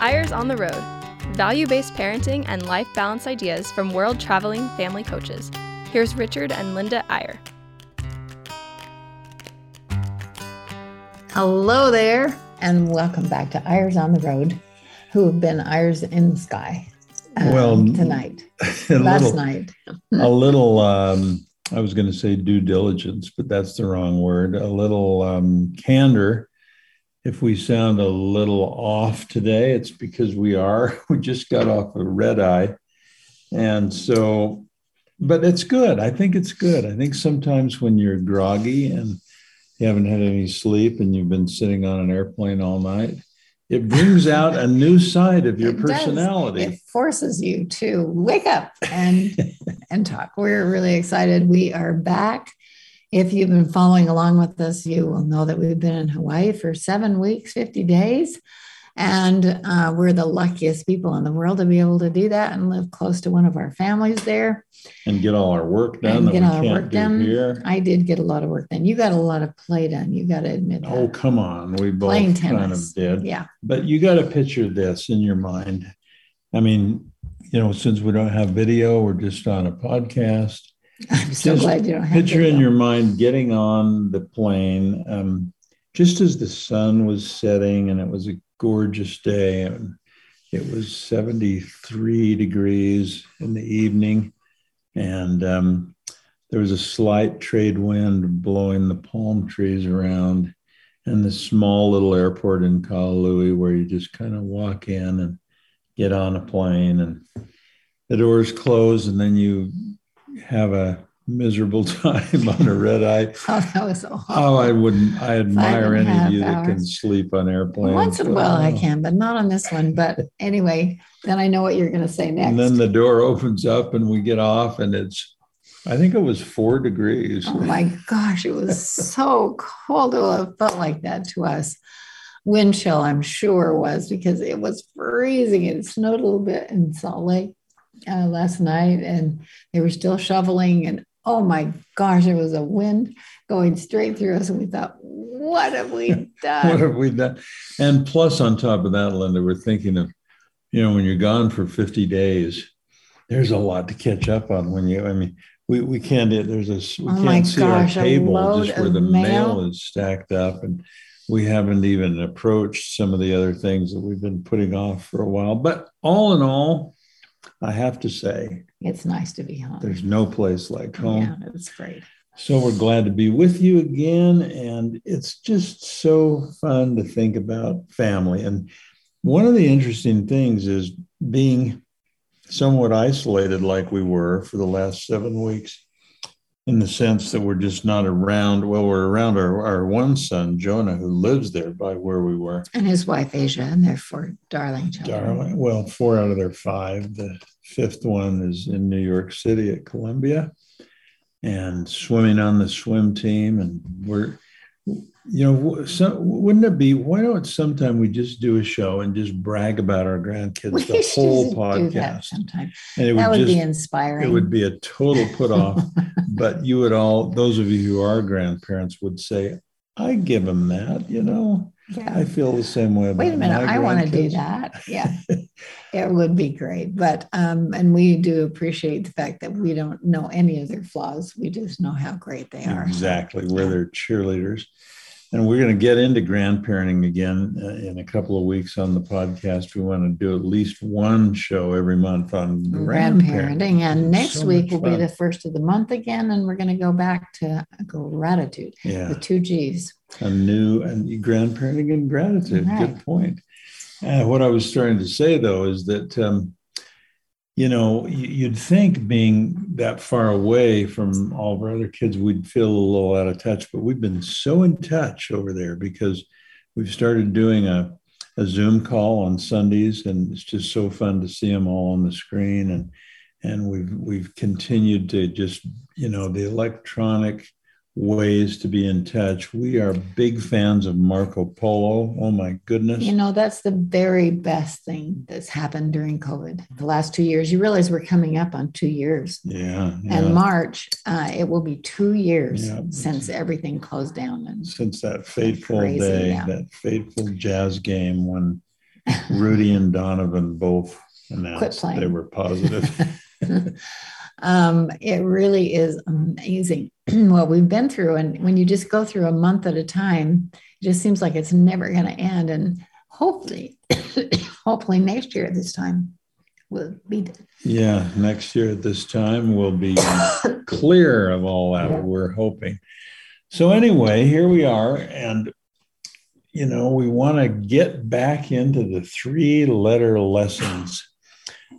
Eyres on the Road value based parenting and life balance ideas from world traveling family coaches. Here's Richard and Linda Eyre. Hello there, and welcome back to Eyres on the Road, who have been Eyres in the sky. um, Well, tonight, last little, night. a little um, I was going to say due diligence, but that's the wrong word. A little um, candor. If we sound a little off today, it's because we are. We just got off a red eye. And so, but it's good. I think it's good. I think sometimes when you're groggy and you haven't had any sleep and you've been sitting on an airplane all night, it brings out a new side of your It does. personality. It forces you to wake up and and talk. We're really excited. We are back. If you've been following along with us, you will know that we've been in Hawaii for seven weeks, 50 days. And uh, we're the luckiest people in the world to be able to do that and live close to one of our families there. and get all our work done And that get we all our work do done. here. I did get a lot of work done. You got a lot of play done. You got to admit that. Oh, come on. We both Playing kind tennis. of did. Yeah. But you got to picture this in your mind. I mean, you know, since we don't have video, we're just on a podcast. I'm so Just glad you don't have Picture in your mind getting on the plane um, just as the sun was setting and it was a gorgeous day. And it was 73 degrees in the evening. And um, there was a slight trade wind blowing the palm trees around and the small little airport in Kahului where you just kind of walk in and get on a plane and the doors close and then you have a miserable time on a red eye. Oh, that was so Oh, I wouldn't, I admire any of you that can sleep on airplanes. Once in a while I Oh. can, but not on this one. But anyway, then I know what you're going to say next. And then the door opens up and we get off and it's, I think it was four degrees. oh my gosh, it was so cold. It felt like that to us. Wind chill, I'm sure, was because it was freezing. It snowed a little bit in Salt Lake uh, last night, and they were still shoveling. And oh my gosh, there was a wind going straight through us. And we thought, what have we done? what have we done? And plus, on top of that, Linda, we're thinking of, you know, when you're gone for 50 days, there's a lot to catch up on when you, I mean, we, we can't, it there's a, we Oh can't see gosh, our table just where the mail. mail is stacked up. And we haven't even approached some of the other things that we've been putting off for a while. But all in all, I have to say, It's nice to be home. there's no place like home. Yeah, it's great. So we're glad to be with you again. And it's just so fun to think about family. And one of the interesting things is being somewhat isolated, like we were for the last seven weeks, in the sense that we're just not around. Well, we're around our, our one son, Jonah, who lives there by where we were. And his wife Asia, and their four darling children. Darling. Well, four out of their five. The fifth one is in New York City at Columbia and swimming on the swim team. And we're, you know, so wouldn't it be, why don't sometime we just do a show and just brag about our grandkids We the whole podcast? sometime. And it That would would be inspiring. it would be a total put off. but you would all, those of you who are grandparents would say, I give them that, you know, yeah. I feel the same way about Wait a minute, I want to do that. Yeah, it would be great. But um, and we do appreciate the fact that we don't know any of their flaws. We just know how great they are. Exactly. We're Yeah. their cheerleaders. And we're going to get into grandparenting again uh, in a couple of weeks on the podcast. We want to do at least one show every month on grandparenting. Grandparenting, and next So week will be the first of the month again, and we're going to go back to gratitude, yeah. the two G's. a new and grandparenting and gratitude. Right. Good point. Uh, what I was starting to say though is that um, you know you'd think being that far away from all of our other kids, we'd feel a little out of touch, but we've been so in touch over there because we've started doing a a Zoom call on Sundays, and it's just so fun to see them all on the screen. And and we've we've continued to just you know the electronic ways to be in touch. We are big fans of Marco Polo. Oh my goodness! You know, that's the very best thing that's happened during COVID. The last two years, you realize we're coming up on two years. yeah, yeah. And March, uh, it will be two years Yeah. since everything closed down. And since that fateful Crazy, day, yeah. that fateful jazz game when Rudy and Donovan both announced they were positive. um, it really is amazing what we've been through. And when you just go through a month at a time, it just seems like it's never going to end. And hopefully, hopefully next year at this time will be. yeah, next year at this time we'll be clear of all that. Yeah. We're hoping. So anyway, here we are, and you know we want to get back into the three-letter lessons.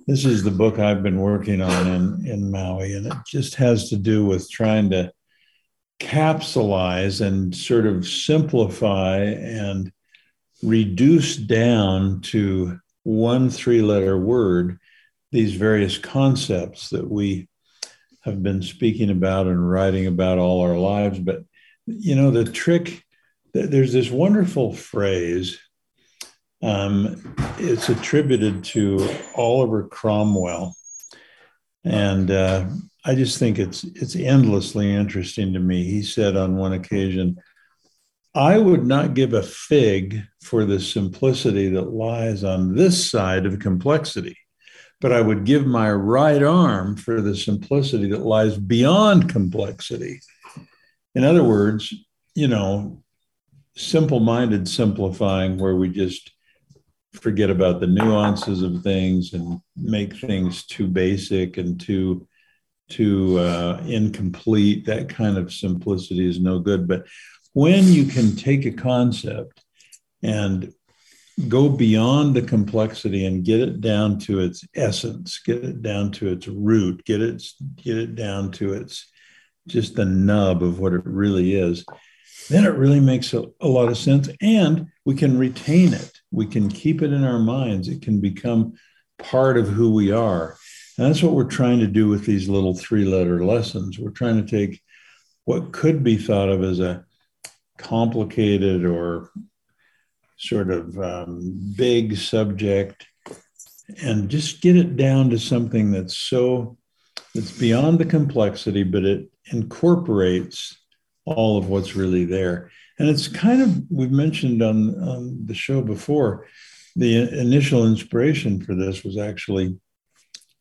This is the book I've been working on in in Maui, and it just has to do with trying to capsulize and sort of simplify and reduce down to one three-letter word these various concepts that we have been speaking about and writing about all our lives. But, you know, the trick, there's this wonderful phrase. Um, it's attributed to Oliver Cromwell. And uh, I just think it's it's endlessly interesting to me. He said on one occasion, I would not give a fig for the simplicity that lies on this side of complexity but I would give my right arm for the simplicity that lies beyond complexity. In other words, you know, simple minded simplifying where we just forget about the nuances of things and make things too basic and too too uh, incomplete that kind of simplicity is no good but when you can take a concept and go beyond the complexity and get it down to its essence, get it down to its root, get it get it down to its just the nub of what it really is, then it really makes a, a lot of sense. And we can retain it. We can keep it in our minds. It can become part of who we are. And that's what we're trying to do with these little three-letter lessons. We're trying to take what could be thought of as a complicated or sort of um, big subject and just get it down to something that's so that's beyond the complexity but it incorporates all of what's really there. And it's kind of we've mentioned on, on the show before the initial inspiration for this was actually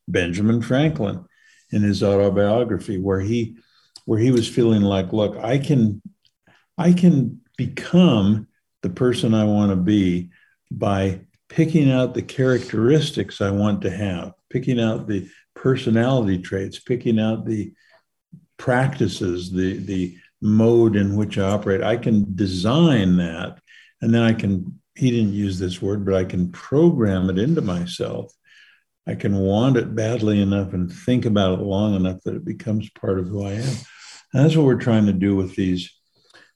benjamin franklin in his autobiography where he where he was feeling like look i can i can become the person I want to be by picking out the characteristics I want to have, picking out the personality traits, picking out the practices, the, the mode in which I operate. I can design that. And then I can, he didn't use this word, but I can program it into myself. I can want it badly enough and think about it long enough that it becomes part of who I am. And that's what we're trying to do with these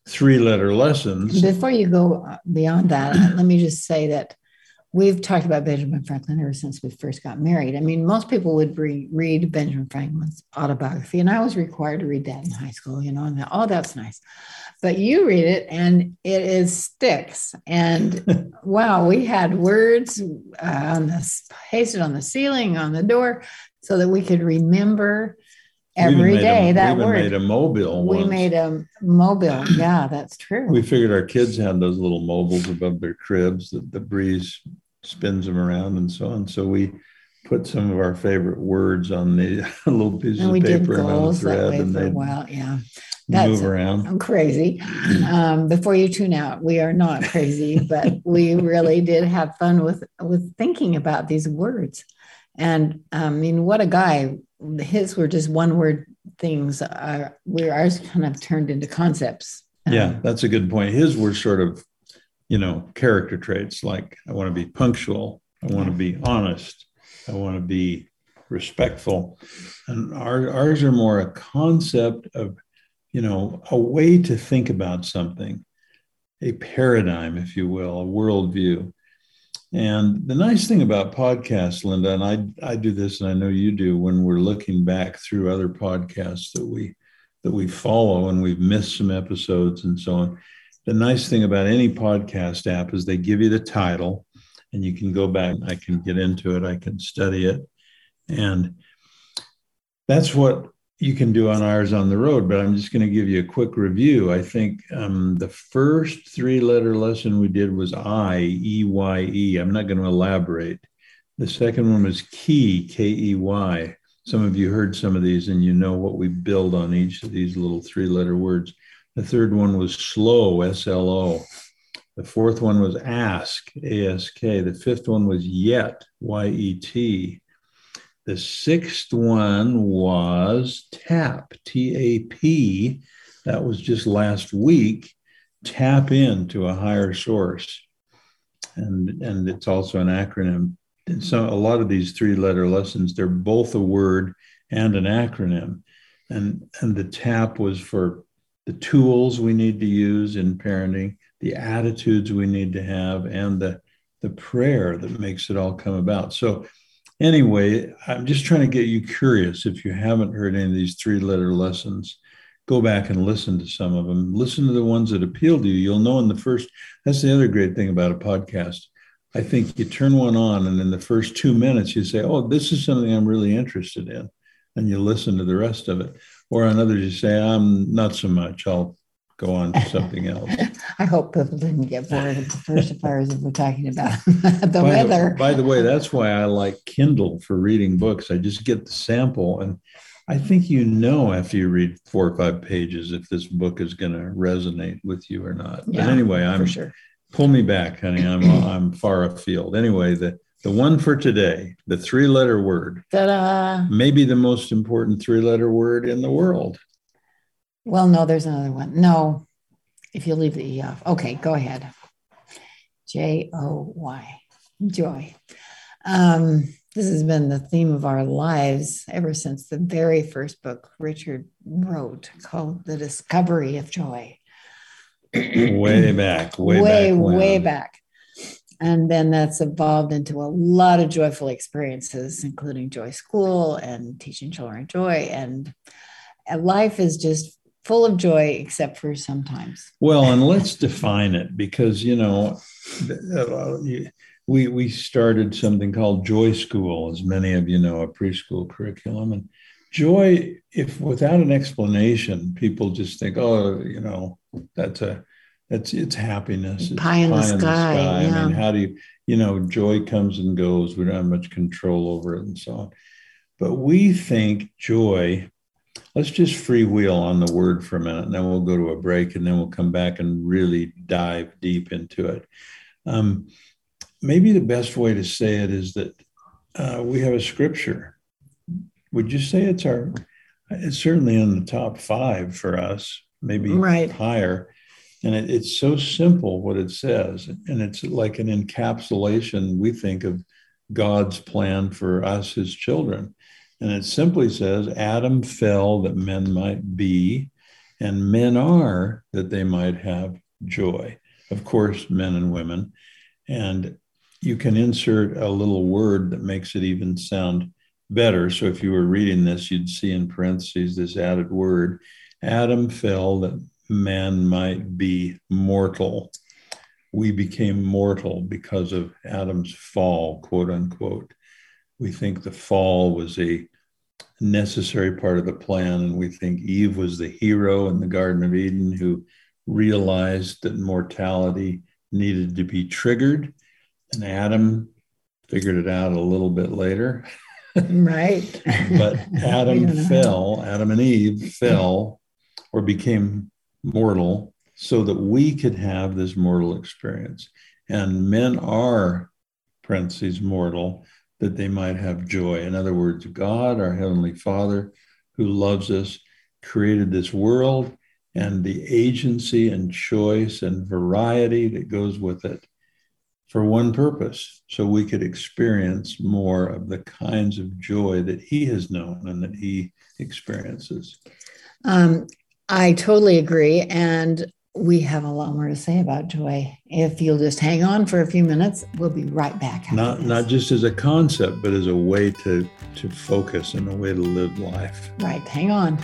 three letter lessons. Before you go beyond that, let me just say that we've talked about Benjamin Franklin ever since we first got married. I mean, most people would re- read Benjamin Franklin's autobiography, and I was required to read that in high school, you know, and oh, that's nice. But you read it, and it is sticks. And wow, we had words uh, on the pasted on the ceiling, on the door, so that we could remember every day a, that we word. made a mobile. we once. made a mobile. Yeah, that's true. We figured our kids had those little mobiles above their cribs that the breeze spins them around and so on. So we put some of our favorite words on the little pieces and of paper and on that thread, way and for a they while. Yeah. move That's- around. I'm crazy. Um, before you tune out, we are not crazy, but we really did have fun with with thinking about these words. And um, I mean, what a guy! His were just one word things. Are, where ours kind of turned into concepts. Yeah, that's a good point. His were sort of, you know, character traits like I want to be punctual, I want to be honest, I want to be respectful. And our, ours are more a concept of, you know, a way to think about something, a paradigm, if you will, a worldview. And the nice thing about podcasts, Linda, and I, I do this, and I know you do, when we're looking back through other podcasts that we that we follow and we've missed some episodes and so on. The nice thing about any podcast app is they give you the title and you can go back. I can get into it, I can study it. And that's what you can do on Eyres on the Road, but I'm just going to give you a quick review. I think um, the first three letter lesson we did was I, E Y E. I'm not going to elaborate. The second one was key, K E Y. Some of you heard some of these and you know what we build on each of these little three letter words. The third one was slow, S L O. The fourth one was ask, A S K. The fifth one was yet, Y E T. The sixth one was TAP, T A P. That was just last week. Tap into a higher source. And, and it's also an acronym. And so a lot of these three letter lessons, they're both a word and an acronym. And, and the TAP was for the tools we need to use in parenting, the attitudes we need to have, and the, the prayer that makes it all come about. So anyway, I'm just trying to get you curious. If you haven't heard any of these three letter lessons, go back and listen to some of them. Listen to the ones that appeal to you. You'll know in the first, that's the other great thing about a podcast. I think you turn one on, and in the first two minutes, you say, Oh, this is something I'm really interested in. And you listen to the rest of it. Or on others, you say, I'm not so much. I'll go on to something else. I hope people didn't get bored of the first fires if we're talking about the by weather. The, by the way, that's why I like Kindle for reading books. I just get the sample, and I think you know after you read four or five pages if this book is going to resonate with you or not. Yeah, but anyway, I'm for sure. pull me back, honey. I'm I'm far afield. Anyway, the the one for today, the three letter word, Ta-da. maybe the most important three letter word in the world. Well, no, there's another one. No, if you leave the E off. Okay, go ahead. J O Y, joy. Um, this has been the theme of our lives ever since the very first book Richard wrote called The Discovery of Joy. way back, way, way, back, way back. And then that's evolved into a lot of joyful experiences, including Joy School and teaching children joy. And life is just full of joy, except for sometimes. Well, and let's define it because you know, we we started something called Joy School, as many of you know, a preschool curriculum, and joy, if without an explanation, people just think, oh, you know, that's a that's it's happiness, it's Pie in the sky, I yeah. mean, how do you, you know, joy comes and goes. We don't have much control over it, and so on. But we think joy let's just freewheel on the word for a minute and then we'll go to a break and then we'll come back and really dive deep into it um, maybe the best way to say it is that uh, we have a scripture would you say it's our it's certainly in the top five for us maybe Right. higher and it, it's so simple what it says and it's like an encapsulation we think of god's plan for us his children and it simply says, Adam fell that men might be, and men are that they might have joy. Of course, men and women. And you can insert a little word that makes it even sound better. So if you were reading this, you'd see in parentheses this added word Adam fell that man might be mortal. We became mortal because of Adam's fall, quote unquote. We think the fall was a necessary part of the plan. And we think Eve was the hero in the Garden of Eden who realized that mortality needed to be triggered. And Adam figured it out a little bit later. Right. But Adam fell, Adam and Eve fell or became mortal so that we could have this mortal experience. And men are, parentheses, mortal, that they might have joy. In other words, God, our Heavenly Father, who loves us, created this world and the agency and choice and variety that goes with it for one purpose so we could experience more of the kinds of joy that He has known and that He experiences. Um, I totally agree. And we have a lot more to say about joy. If you'll just hang on for a few minutes, we'll be right back. Not, this. not just as a concept, but as a way to, to focus and a way to live life. right. Hang on.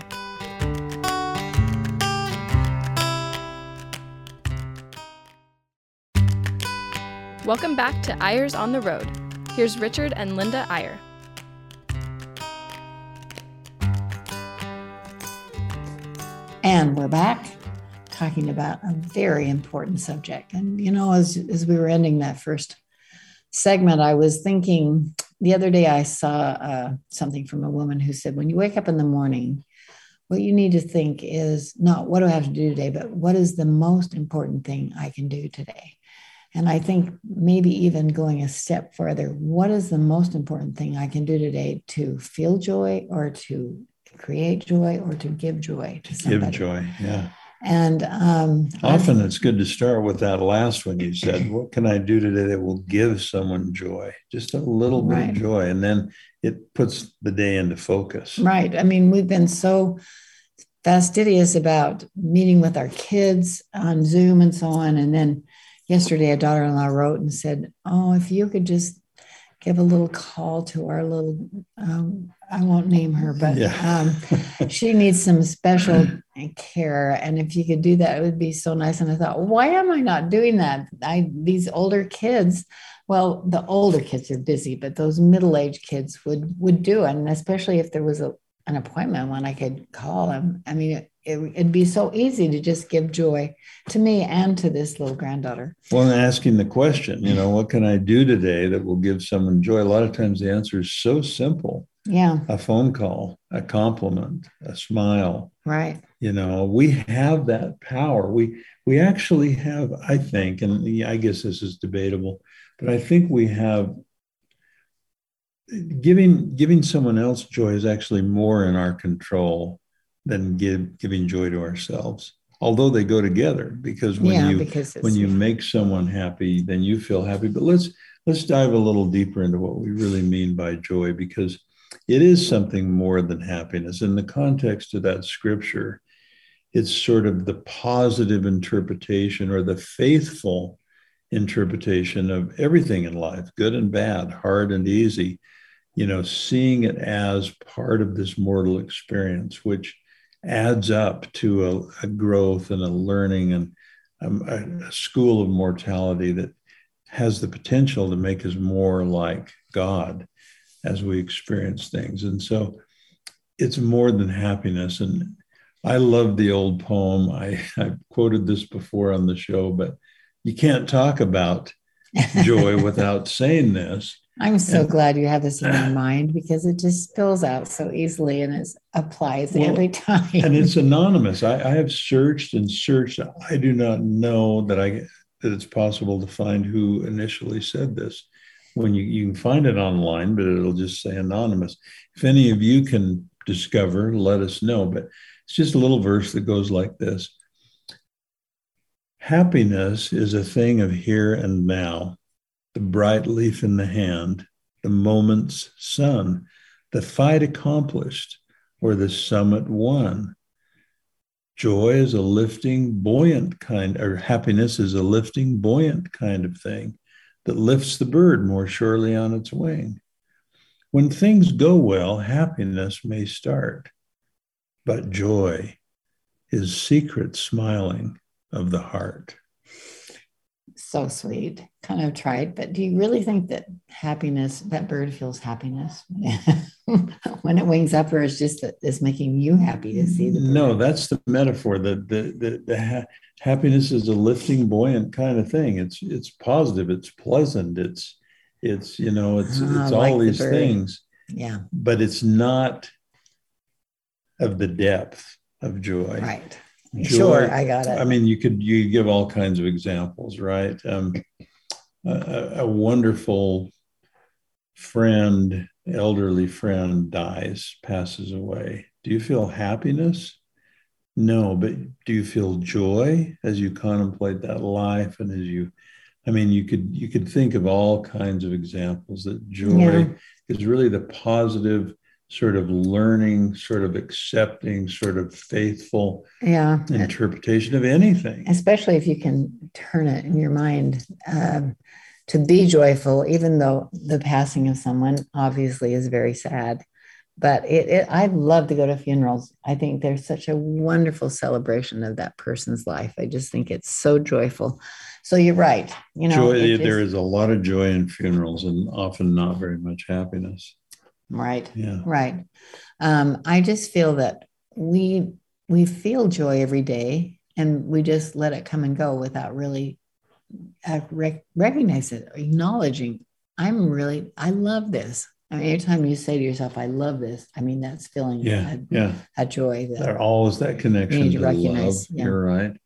Welcome back to Eyres on the Road. Here's Richard and Linda Eyre. And we're back talking about a very important subject. And, you know, as, as we were ending that first segment, I was thinking the other day I saw uh, something from a woman who said, when you wake up in the morning, what you need to think is not what do I have to do today, but what is the most important thing I can do today? And I think maybe even going a step further, what is the most important thing I can do today to feel joy or to create joy or to give joy to somebody? Give joy, yeah. And um, often it's good to start with that last one you said. What can I do today that will give someone joy? Just a little bit right. of joy. And then it puts the day into focus. Right. I mean, we've been so fastidious about meeting with our kids on Zoom and so on. And then yesterday, a daughter in law wrote and said, Oh, if you could just give a little call to our little, um, I won't name her, but yeah. um, she needs some special care. And if you could do that, it would be so nice. And I thought, why am I not doing that? I these older kids, well, the older kids are busy, but those middle-aged kids would would do. And especially if there was a, an appointment when I could call them. I mean, it, it, would be so easy to just give joy to me and to this little granddaughter. Well, asking the question, you know, what can I do today that will give someone joy? A lot of times the answer is so simple. Yeah. A phone call, a compliment, a smile. Right. You know, we have that power. We we actually have, I think, and I guess this is debatable, but I think we have giving giving someone else joy is actually more in our control than give, giving joy to ourselves. Although they go together because when yeah, you because when you make someone happy then you feel happy. But let's let's dive a little deeper into what we really mean by joy because it is something more than happiness. In the context of that scripture it's sort of the positive interpretation or the faithful interpretation of everything in life good and bad hard and easy you know seeing it as part of this mortal experience which adds up to a, a growth and a learning and um, a, a school of mortality that has the potential to make us more like God as we experience things. And so it's more than happiness. And I love the old poem. I, I've quoted this before on the show, but you can't talk about joy without saying this. I'm so and, glad you have this in your mind because it just spills out so easily and it applies well, every time. and it's anonymous. I, I, have searched and searched. I do not know that I that it's possible to find who initially said this. When you, you can find it online, but it'll just say anonymous. If any of you can discover, let us know. But it's just a little verse that goes like this. Happiness is a thing of here and now the bright leaf in the hand, the moment's sun, the fight accomplished, or the summit won. Joy is a lifting, buoyant kind, or happiness is a lifting, buoyant kind of thing that lifts the bird more surely on its wing. When things go well, happiness may start, but joy is secret smiling of the heart so sweet, kind of tried, but do you really think that happiness, that bird feels happiness when it wings up, or is just that it's making you happy to see the bird? No, that's the metaphor. The the the, the ha- happiness is a lifting, buoyant kind of thing. It's it's positive, it's pleasant, it's it's you know, it's oh, it's all these things. Yeah. But it's not of the depth of joy. Right Joy, sure, I got it. I mean, you could you give all kinds of examples, right? Um, a, a wonderful friend, elderly friend, dies, passes away. Do you feel happiness? No, but do you feel joy as you contemplate that life and as you I mean, you could you could think of all kinds of examples that joy yeah. is really the positive sort of learning, sort of accepting, sort of faithful yeah. interpretation of anything. Especially if you can turn it in your mind um, to be joyful, even though the passing of someone obviously is very sad. But it, it, I love to go to funerals. I think there's such a wonderful celebration of that person's life. I just think it's so joyful. So you're right. You know, joy, there is a lot of joy in funerals, and often not very much happiness. Right. Yeah. Right. Um, I just feel that we we feel joy every day and we just let it come and go without really uh, rec- recognize it, acknowledging, I'm really, I love this. I mean, every time you say to yourself, I love this, I mean, that's feeling Yeah, a, yeah. a joy that There always that connection you need to to love. recognize, yeah. You're right.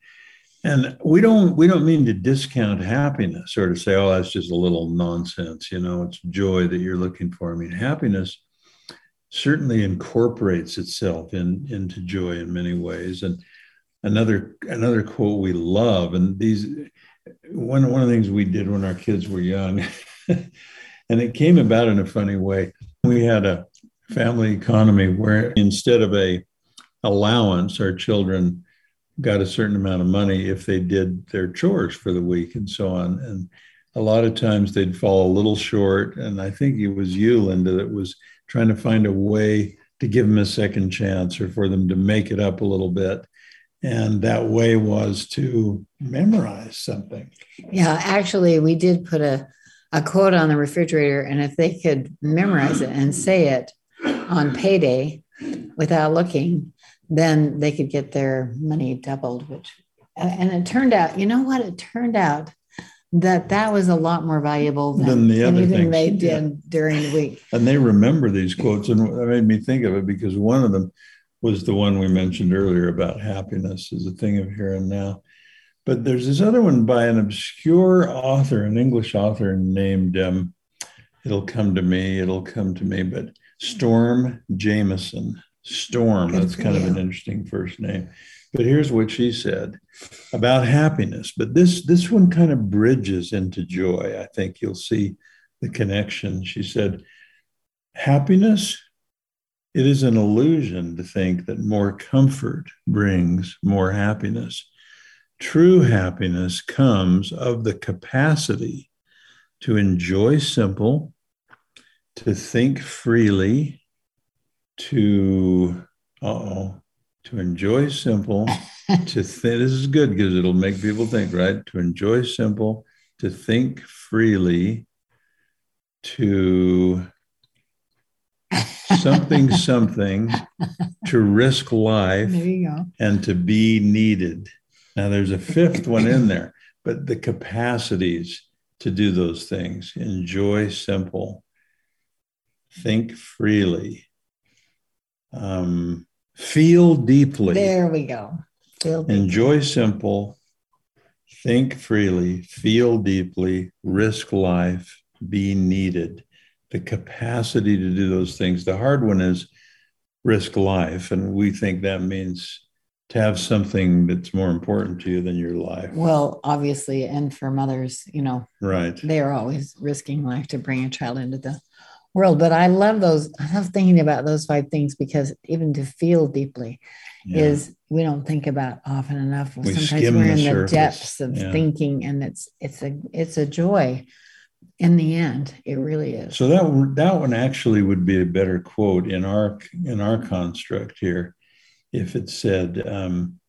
And we don't we don't mean to discount happiness or to say, oh, that's just a little nonsense. You know, it's joy that you're looking for. I mean, happiness certainly incorporates itself in into joy in many ways. And another another quote we love, and these one one of the things we did when our kids were young, and it came about in a funny way. We had a family economy where instead of a allowance, our children got a certain amount of money if they did their chores for the week and so on. And a lot of times they'd fall a little short. And I think it was you, Linda, that was trying to find a way to give them a second chance or for them to make it up a little bit. And that way was to memorize something. Yeah, actually, we did put a, a quote on the refrigerator, and if they could memorize it and say it on payday without looking, then they could get their money doubled. Which, and it turned out, you know what? It turned out that that was a lot more valuable than, Than the other anything things, they yeah. did during the week. And they remember these quotes. And that made me think of it because one of them was the one we mentioned earlier about happiness is a thing of here and now. But there's this other one by an obscure author, an English author named, um, it'll come to me, it'll come to me, but Storm Jameson. Storm, that's kind of an interesting first name. But here's what she said about happiness. But this this one kind of bridges into joy. I think you'll see the connection. She said, happiness it is an illusion to think that more comfort brings more happiness. True happiness comes of the capacity to enjoy simple, to think freely, to uh-oh, to enjoy simple, to think this is good because it'll make people think, right? To enjoy simple, to think freely, to something something to risk life There you go. and to be needed. Now, there's a fifth one in there, but the capacities to do those things enjoy simple, think freely, um, feel deeply, There we go. Feel enjoy simple, think freely, feel deeply, risk life, be needed. The capacity to do those things. The hard one is risk life. And we think that means to have something that's more important to you than your life. Well, obviously, and for mothers, you know, Right. they are always risking life to bring a child into the world. But I love those. I love thinking about those five things because even to feel deeply Yeah. is we don't think about often enough. We Sometimes we're the in the surface. depths of Yeah. thinking, and it's it's a it's a joy. In the end, it really is. So that that one actually would be a better quote in our in our construct here, if it said, um,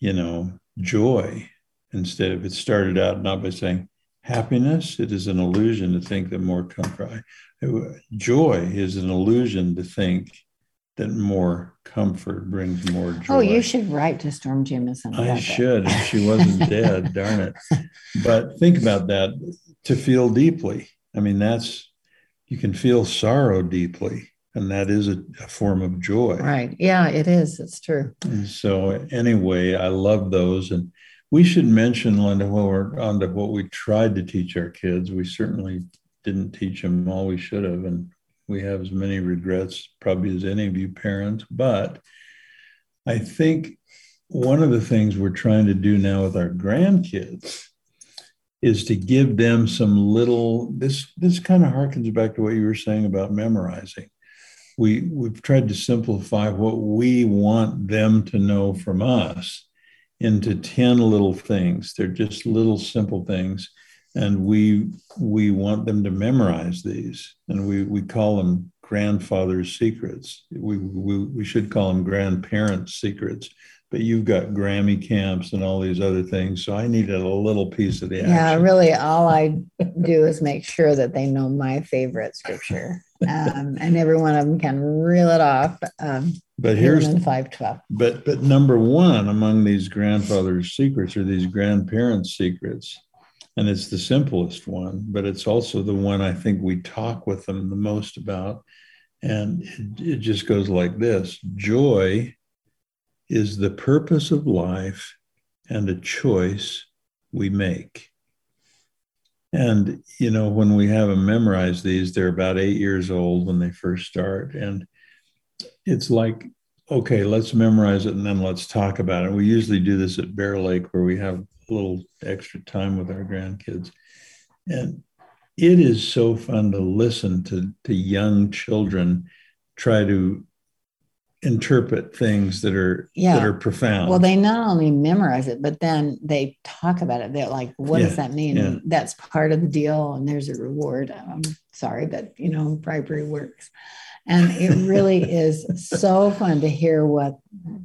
you know, joy instead of it started out not by saying happiness. It is an illusion to think that more comfort. Uh, joy is an illusion to think that more comfort brings more joy. Oh, you should write to Storm Jameson. I should. If she wasn't dead, darn it. But think about that to feel deeply. I mean, that's, you can feel sorrow deeply, and that is a, a form of joy. Right. Yeah, it is. It's true. And so, anyway, I love those. And we should mention, Linda, while we're on to what we tried to teach our kids, we certainly didn't teach them all we should have. And we have as many regrets, probably, as any of you parents. But I think one of the things we're trying to do now with our grandkids is to give them some little this this kind of harkens back to what you were saying about memorizing we we've tried to simplify what we want them to know from us into 10 little things. They're just little simple things. And we we want them to memorize these. And we we call them grandfather's secrets. We we, we should call them grandparents secrets but you've got Grammy camps and all these other things. So I needed a little piece of the action. Yeah, really, all I do is make sure that they know my favorite scripture. um, and every one of them can reel it off. Um, but here's five twelve. But but number one among these grandfather's secrets are these grandparents' secrets. And it's the simplest one, but it's also the one I think we talk with them the most about. And it, it just goes like this joy is the purpose of life and a choice we make. And, you know, when we have them memorize these, they're about eight years old when they first start. And it's like, okay, let's memorize it and then let's talk about it. We usually do this at Bear Lake where we have a little extra time with our grandkids. And it is so fun to listen to, to young children try to interpret things that are yeah. that are profound. Well, they not only memorize it, but then they talk about it. They're like, "What yeah. does that mean?" Yeah. That's part of the deal, and there's a reward. I'm sorry, but you know, bribery works, and it really is so fun to hear what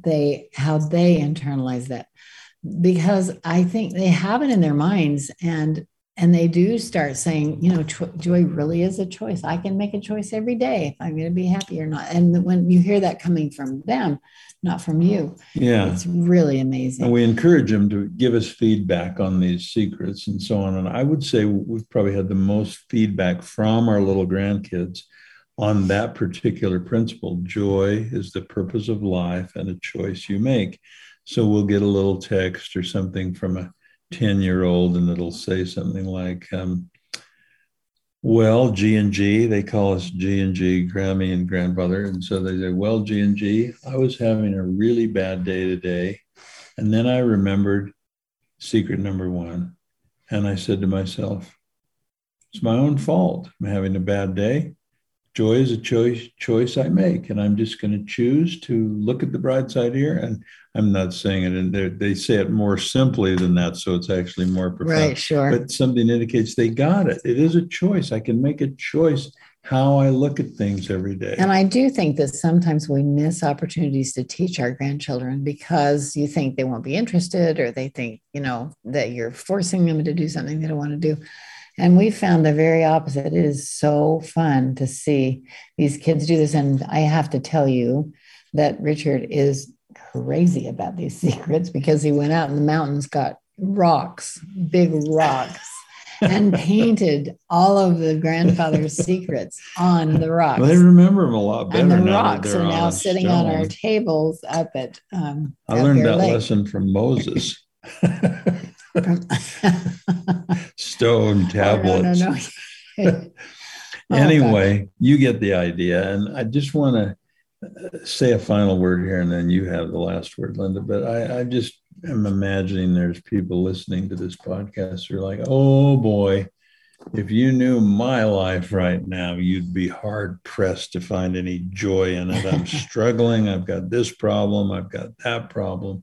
they how they internalize that because I think they have it in their minds, and and they do start saying, you know, joy really is a choice. I can make a choice every day if I'm going to be happy or not. And when you hear that coming from them, not from you, yeah, it's really amazing. And we encourage them to give us feedback on these secrets and so on. And I would say we've probably had the most feedback from our little grandkids on that particular principle. Joy is the purpose of life and a choice you make. So we'll get a little text or something from a 10 year old and it'll say something like um, well g and g they call us g and g grammy and grandfather. And so they say well g and g i was having a really bad day today. And then i remembered secret number one and i said to myself it's my own fault i'm having a bad day joy is a choice choice I make, and I'm just going to choose to look at the bright side here. And I'm not saying it, and they say it more simply than that, so it's actually more profound. Right, sure. But something indicates they got it. It is a choice. I can make a choice how I look at things every day. And I do think that sometimes we miss opportunities to teach our grandchildren because you think they won't be interested, or they think you know that you're forcing them to do something they don't want to do. And we found the very opposite. It is so fun to see these kids do this. And I have to tell you that Richard is crazy about these secrets because he went out in the mountains, got rocks, big rocks, and painted all of the grandfather's secrets on the rocks. Well, they remember them a lot better. And the rocks are now sitting stone. on our tables up at. Um, I learned that Lake. lesson from Moses. Stone tablets. Oh, no, no, no. Anyway, oh, you get the idea. And I just want to say a final word here, and then you have the last word, Linda. But I, I just am imagining there's people listening to this podcast who are like, oh boy, if you knew my life right now, you'd be hard pressed to find any joy in it. I'm struggling. I've got this problem. I've got that problem.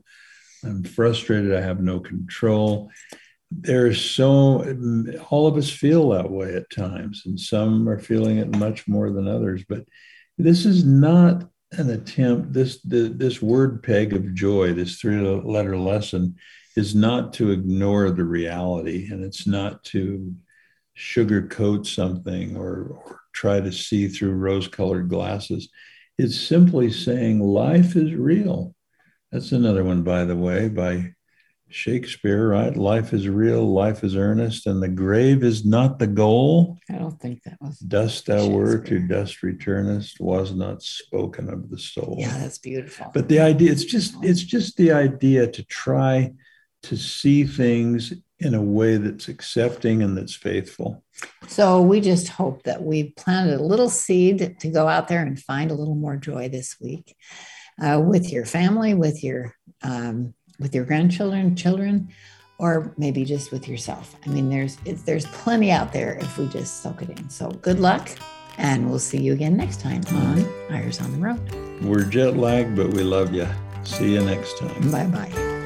I'm frustrated. I have no control. There's so, all of us feel that way at times, and some are feeling it much more than others. But this is not an attempt, this, the, this word peg of joy, this three letter lesson, is not to ignore the reality and it's not to sugarcoat something or, or try to see through rose colored glasses. It's simply saying life is real that's another one, by the way, by Shakespeare, right? Life is real, life is earnest, and the grave is not the goal. I don't think that was. Dust thou were to dust returnest, was not spoken of the soul. Yeah, that's beautiful. But the idea, it's just, it's just the idea to try to see things in a way that's accepting and that's faithful. So we just hope that we planted a little seed to go out there and find a little more joy this week uh, with your family, with your um, with your grandchildren, children, or maybe just with yourself. I mean, there's there's plenty out there if we just soak it in. So good luck, and we'll see you again next time on Eyres on the Road. We're jet lagged, but we love you. See you next time. Bye bye.